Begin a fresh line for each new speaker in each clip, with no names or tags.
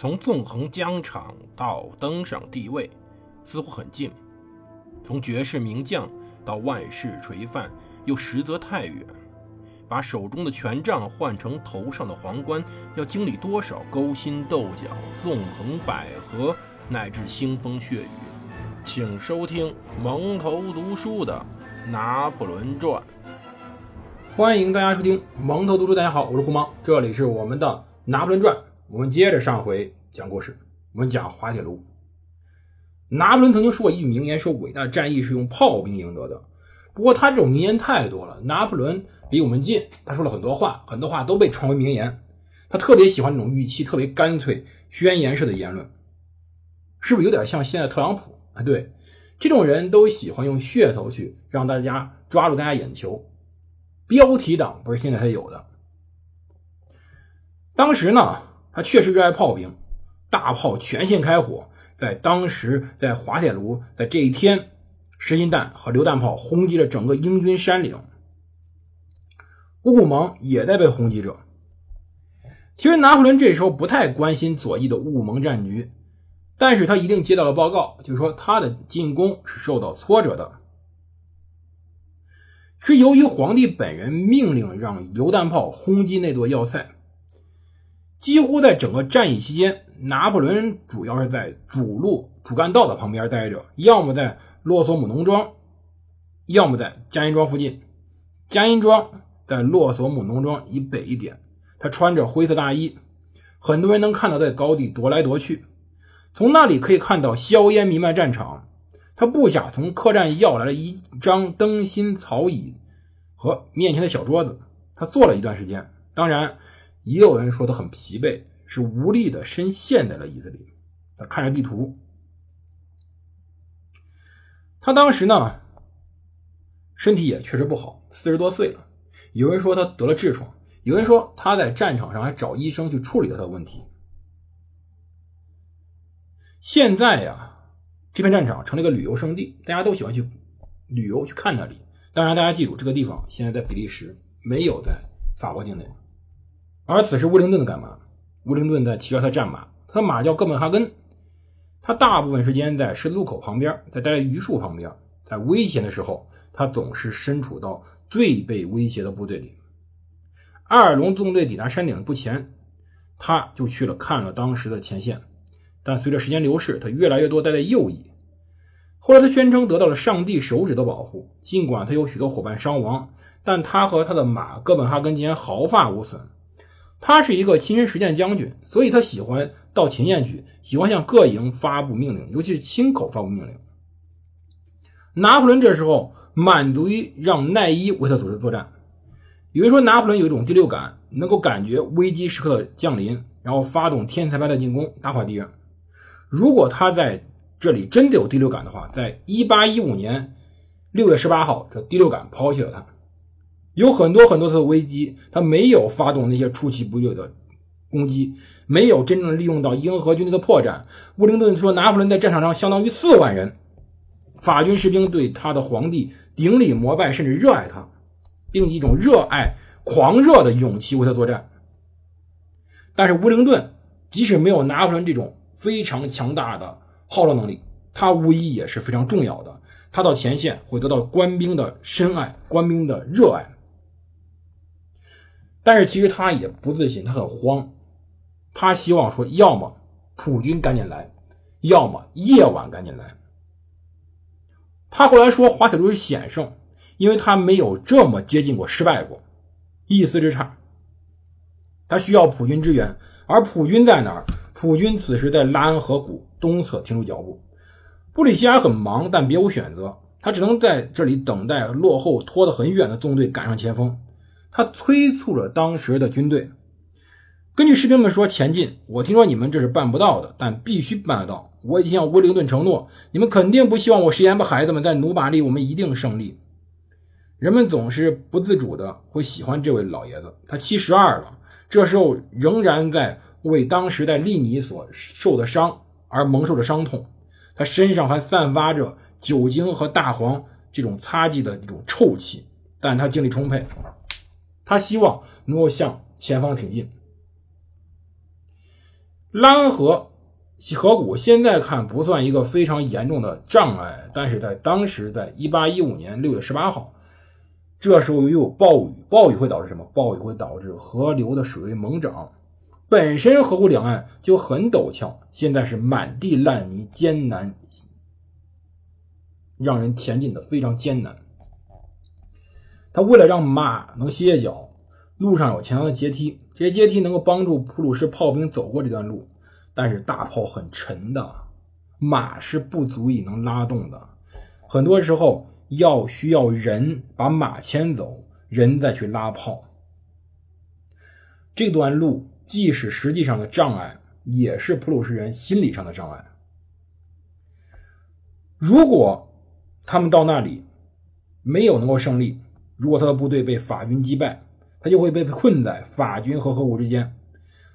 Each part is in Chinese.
从纵横疆场到登上帝位，似乎很近；从绝世名将到万世垂范，又实则太远。把手中的权杖换成头上的皇冠，要经历多少勾心斗角、纵横捭阖，乃至腥风血雨？请收听蒙头读书的《拿破仑传》。
欢迎大家收听蒙头读书。大家好，我是胡芒，这里是我们的《拿破仑传》。我们接着上回讲故事，我们讲滑铁卢。拿破仑曾经说过一句名言，说伟大的战役是用炮兵赢得的。不过他这种名言太多了，拿破仑离我们近，他说了很多话，很多话都被传为名言。他特别喜欢这种语气特别干脆、宣言式的言论，是不是有点像现在特朗普啊？对，这种人都喜欢用噱头去让大家抓住大家眼球。标题党不是现在才有的。当时呢，他确实热爱炮兵，大炮全线开火，在当时在滑铁卢，在这一天。实心弹和榴弹炮轰击了整个英军山岭，乌古蒙也在被轰击着。其实拿破仑这时候不太关心左翼的乌蒙战局，但是他一定接到了报告，就是说他的进攻是受到挫折的。是由于皇帝本人命令让榴弹炮轰击那座要塞，几乎在整个战役期间，拿破仑主要是在主路主干道的旁边待着，要么在。洛索姆农庄，要么在江阴庄附近。江阴庄在洛索姆农庄以北一点。他穿着灰色大衣，很多人能看到在高地踱来踱去。从那里可以看到硝烟弥漫战场。他部下从客栈要来了一张灯芯草椅和面前的小桌子。他坐了一段时间，当然也有人说他很疲惫，是无力的深陷在了椅子里。他看着地图。他当时呢，身体也确实不好，四十多岁了。有人说他得了痔疮，有人说他在战场上还找医生去处理了他的问题。现在呀，这片战场成了一个旅游胜地，大家都喜欢去旅游去看那里。当然，大家记住，这个地方现在在比利时，没有在法国境内。而此时，乌灵顿在干嘛？乌灵顿在骑着他战马，他的马叫哥本哈根。他大部分时间在十字路口旁边，在待在榆树旁边，在危险的时候，他总是身处到最被威胁的部队里。阿尔隆纵队抵达山顶不前，他就去了看了当时的前线。但随着时间流逝，他越来越多待在右翼。后来他宣称得到了上帝手指的保护，尽管他有许多伙伴伤亡，但他和他的马哥本哈根竟然毫发无损。他是一个亲身实践将军，所以他喜欢到前线去，喜欢向各营发布命令，尤其是亲口发布命令。拿破仑这时候满足于让奈伊为他组织作战。有人说拿破仑有一种第六感，能够感觉危机时刻的降临，然后发动天才般的进攻，打垮敌人。如果他在这里真的有第六感的话，在一八一五年六月十八号，这第六感抛弃了他。有很多很多次的危机，他没有发动那些出其不意的攻击，没有真正利用到英荷军队的破绽。乌灵顿说，拿破仑在战场上相当于四万人，法军士兵对他的皇帝顶礼膜拜，甚至热爱他，并以一种热爱、狂热的勇气为他作战。但是乌灵顿即使没有拿破仑这种非常强大的号召能力，他无疑也是非常重要的。他到前线会得到官兵的深爱，官兵的热爱。但是其实他也不自信，他很慌，他希望说，要么普军赶紧来，要么夜晚赶紧来。他后来说滑铁卢是险胜，因为他没有这么接近过，失败过，一丝之差。他需要普军支援，而普军在哪儿？普军此时在拉恩河谷东侧停住脚步。布里西亚很忙，但别无选择，他只能在这里等待落后拖得很远的纵队赶上前锋。他催促着当时的军队。根据士兵们说，前进。我听说你们这是办不到的，但必须办得到。我已经向威灵顿承诺，你们肯定不希望我食言吧，孩子们。在努把利，我们一定胜利。人们总是不自主的会喜欢这位老爷子。他七十二了，这时候仍然在为当时在利尼所受的伤而蒙受着伤痛。他身上还散发着酒精和大黄这种擦剂的一种臭气，但他精力充沛。他希望能够向前方挺进。拉恩河河谷现在看不算一个非常严重的障碍，但是在当时，在一八一五年六月十八号，这时候又有暴雨，暴雨会导致什么？暴雨会导致河流的水位猛涨，本身河谷两岸就很陡峭，现在是满地烂泥，艰难，让人前进的非常艰难。他为了让马能歇歇脚，路上有前方的阶梯，这些阶梯能够帮助普鲁士炮兵走过这段路。但是大炮很沉的，马是不足以能拉动的，很多时候要需要人把马牵走，人再去拉炮。这段路既是实际上的障碍，也是普鲁士人心理上的障碍。如果他们到那里没有能够胜利，如果他的部队被法军击败，他就会被困在法军和河谷之间，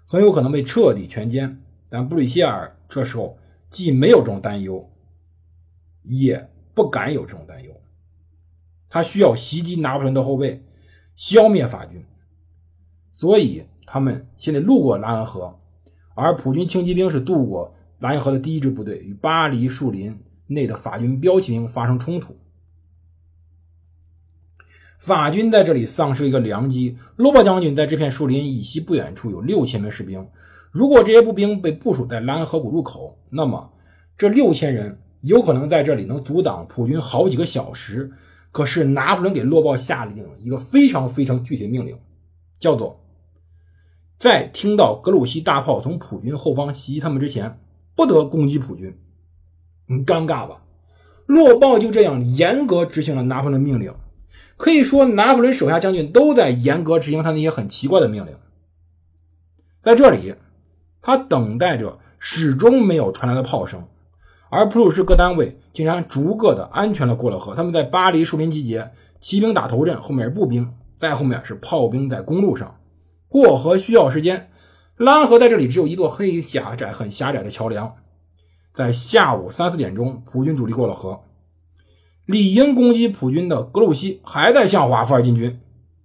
很有可能被彻底全歼。但布吕歇尔这时候既没有这种担忧，也不敢有这种担忧。他需要袭击拿破仑的后背，消灭法军。所以他们现在路过莱茵河，而普军轻骑兵是渡过莱茵河的第一支部队，与巴黎树林内的法军标骑兵发生冲突。法军在这里丧失一个良机。罗伯将军在这片树林以西不远处有六千名士兵。如果这些步兵被部署在莱茵河谷入口，那么这六千人有可能在这里能阻挡普军好几个小时。可是拿破仑给洛鲍下令一个非常非常具体的命令，叫做在听到格鲁希大炮从普军后方袭击他们之前，不得攻击普军。很尴尬吧？洛鲍就这样严格执行了拿破仑的命令。可以说，拿破仑手下将军都在严格执行他那些很奇怪的命令。在这里，他等待着始终没有传来的炮声，而普鲁士各单位竟然逐个的安全的过了河。他们在巴黎树林集结，骑兵打头阵，后面是步兵，再后面是炮兵在公路上过河需要时间。拉河在这里只有一座很狭窄、很狭窄的桥梁。在下午三四点钟，普军主力过了河。理应攻击普军的格鲁希还在向华夫尔进军。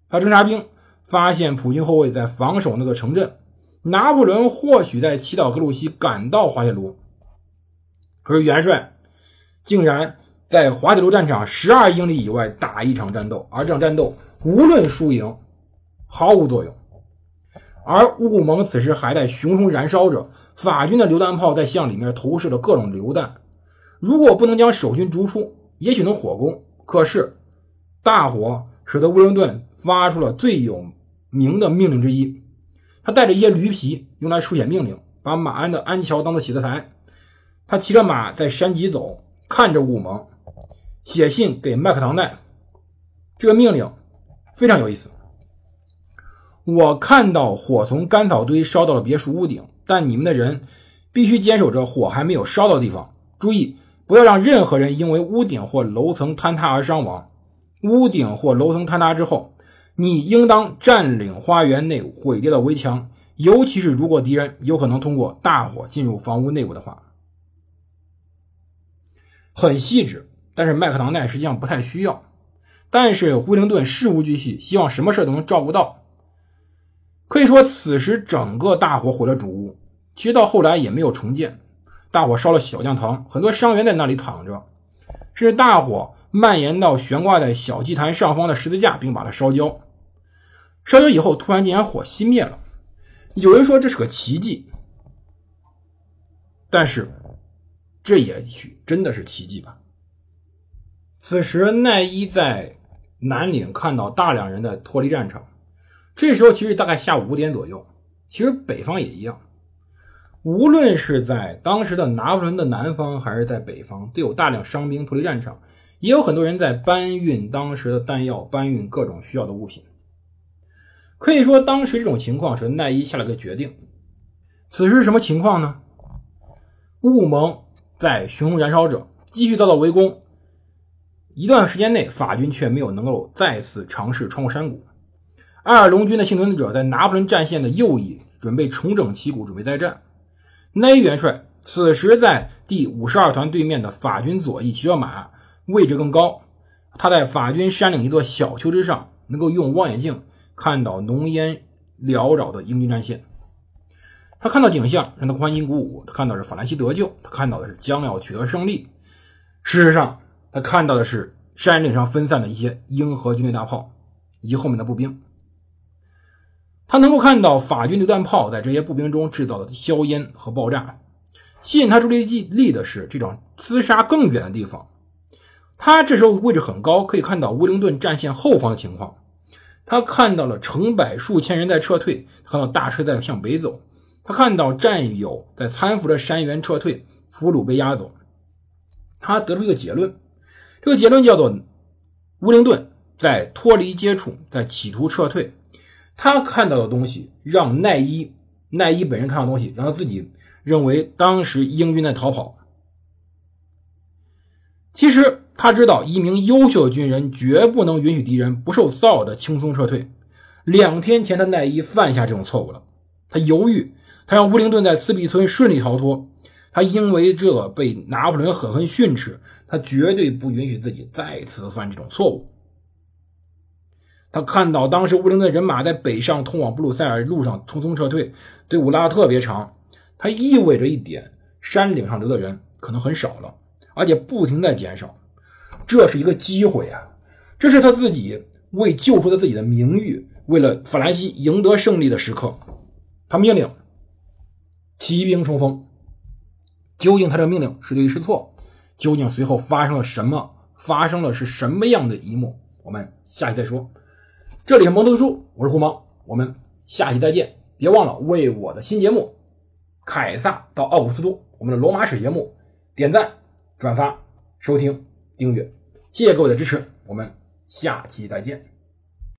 他侦察兵发现普军后卫在防守那个城镇。拿破仑或许在祈祷格鲁希赶到滑铁卢，可是元帅竟然在滑铁卢战场十二英里以外打一场战斗，而这场战斗无论输赢毫无作用。而乌古蒙此时还在熊熊燃烧着，法军的榴弹炮在向里面投射着各种榴弹。如果不能将守军逐出，也许能火攻，可是大火使得威灵顿发出了最有名的命令之一。他带着一些驴皮用来书写命令，把马鞍的鞍桥当做写字台。他骑着马在山脊走，看着雾蒙，写信给麦克唐奈。这个命令非常有意思。我看到火从干草堆烧到了别墅屋顶，但你们的人必须坚守着火还没有烧到的地方，注意。不要让任何人因为屋顶或楼层坍塌而伤亡。屋顶或楼层坍塌之后，你应当占领花园内毁掉的围墙，尤其是如果敌人有可能通过大火进入房屋内部的话。很细致，但是麦克唐奈实际上不太需要。但是惠灵顿事无巨细，希望什么事都能照顾到。可以说，此时整个大火毁了主屋，其实到后来也没有重建。大火烧了小教堂，很多伤员在那里躺着。甚至大火蔓延到悬挂在小祭坛上方的十字架，并把它烧焦。烧焦以后，突然竟然火熄灭了。有人说这是个奇迹，但是这也许真的是奇迹吧。此时奈伊在南岭看到大量人在脱离战场，这时候其实大概下午五点左右，其实北方也一样。无论是在当时的拿破仑的南方，还是在北方，都有大量伤兵脱离战场，也有很多人在搬运当时的弹药，搬运各种需要的物品。可以说，当时这种情况是奈伊下了个决定。此时什么情况呢？雾蒙在熊熊燃烧着，继续遭到围攻。一段时间内，法军却没有能够再次尝试穿过山谷。埃尔隆军的幸存者在拿破仑战线的右翼，准备重整旗鼓，准备再战。奈元帅此时在第五十二团对面的法军左翼骑着马，位置更高。他在法军山岭一座小丘之上，能够用望远镜看到浓烟缭绕的英军战线。他看到景象让他欢欣鼓舞，他看到是法兰西得救，他看到的是将要取得胜利。事实上，他看到的是山岭上分散的一些英和军队大炮以及后面的步兵。他能够看到法军榴弹炮在这些步兵中制造的硝烟和爆炸。吸引他注意力的是这种厮杀更远的地方。他这时候位置很高，可以看到威灵顿战线后方的情况。他看到了成百数千人在撤退，看到大车在向北走。他看到战友在搀扶着山原撤退，俘虏被押走。他得出一个结论，这个结论叫做：威灵顿在脱离接触，在企图撤退。他看到的东西让奈伊，奈伊本人看到东西，让他自己认为当时英军在逃跑。其实他知道，一名优秀的军人绝不能允许敌人不受骚扰的轻松撤退。两天前，的奈伊犯下这种错误了。他犹豫，他让乌灵顿在茨比村顺利逃脱。他因为这被拿破仑狠狠训斥，他绝对不允许自己再次犯这种错误。他看到当时乌林顿人马在北上通往布鲁塞尔路上匆匆撤退，队伍拉得特别长。它意味着一点：山顶上留的人可能很少了，而且不停在减少。这是一个机会啊！这是他自己为救出他自己的名誉，为了法兰西赢得胜利的时刻。他命令骑兵冲锋。究竟他这个命令是对是错？究竟随后发生了什么？发生了是什么样的一幕？我们下期再说。这里是蒙读书，我是胡蒙，我们下期再见。别忘了为我的新节目《凯撒到奥古斯都》我们的罗马史节目点赞、转发、收听、订阅，谢谢各位的支持。我们下期再见。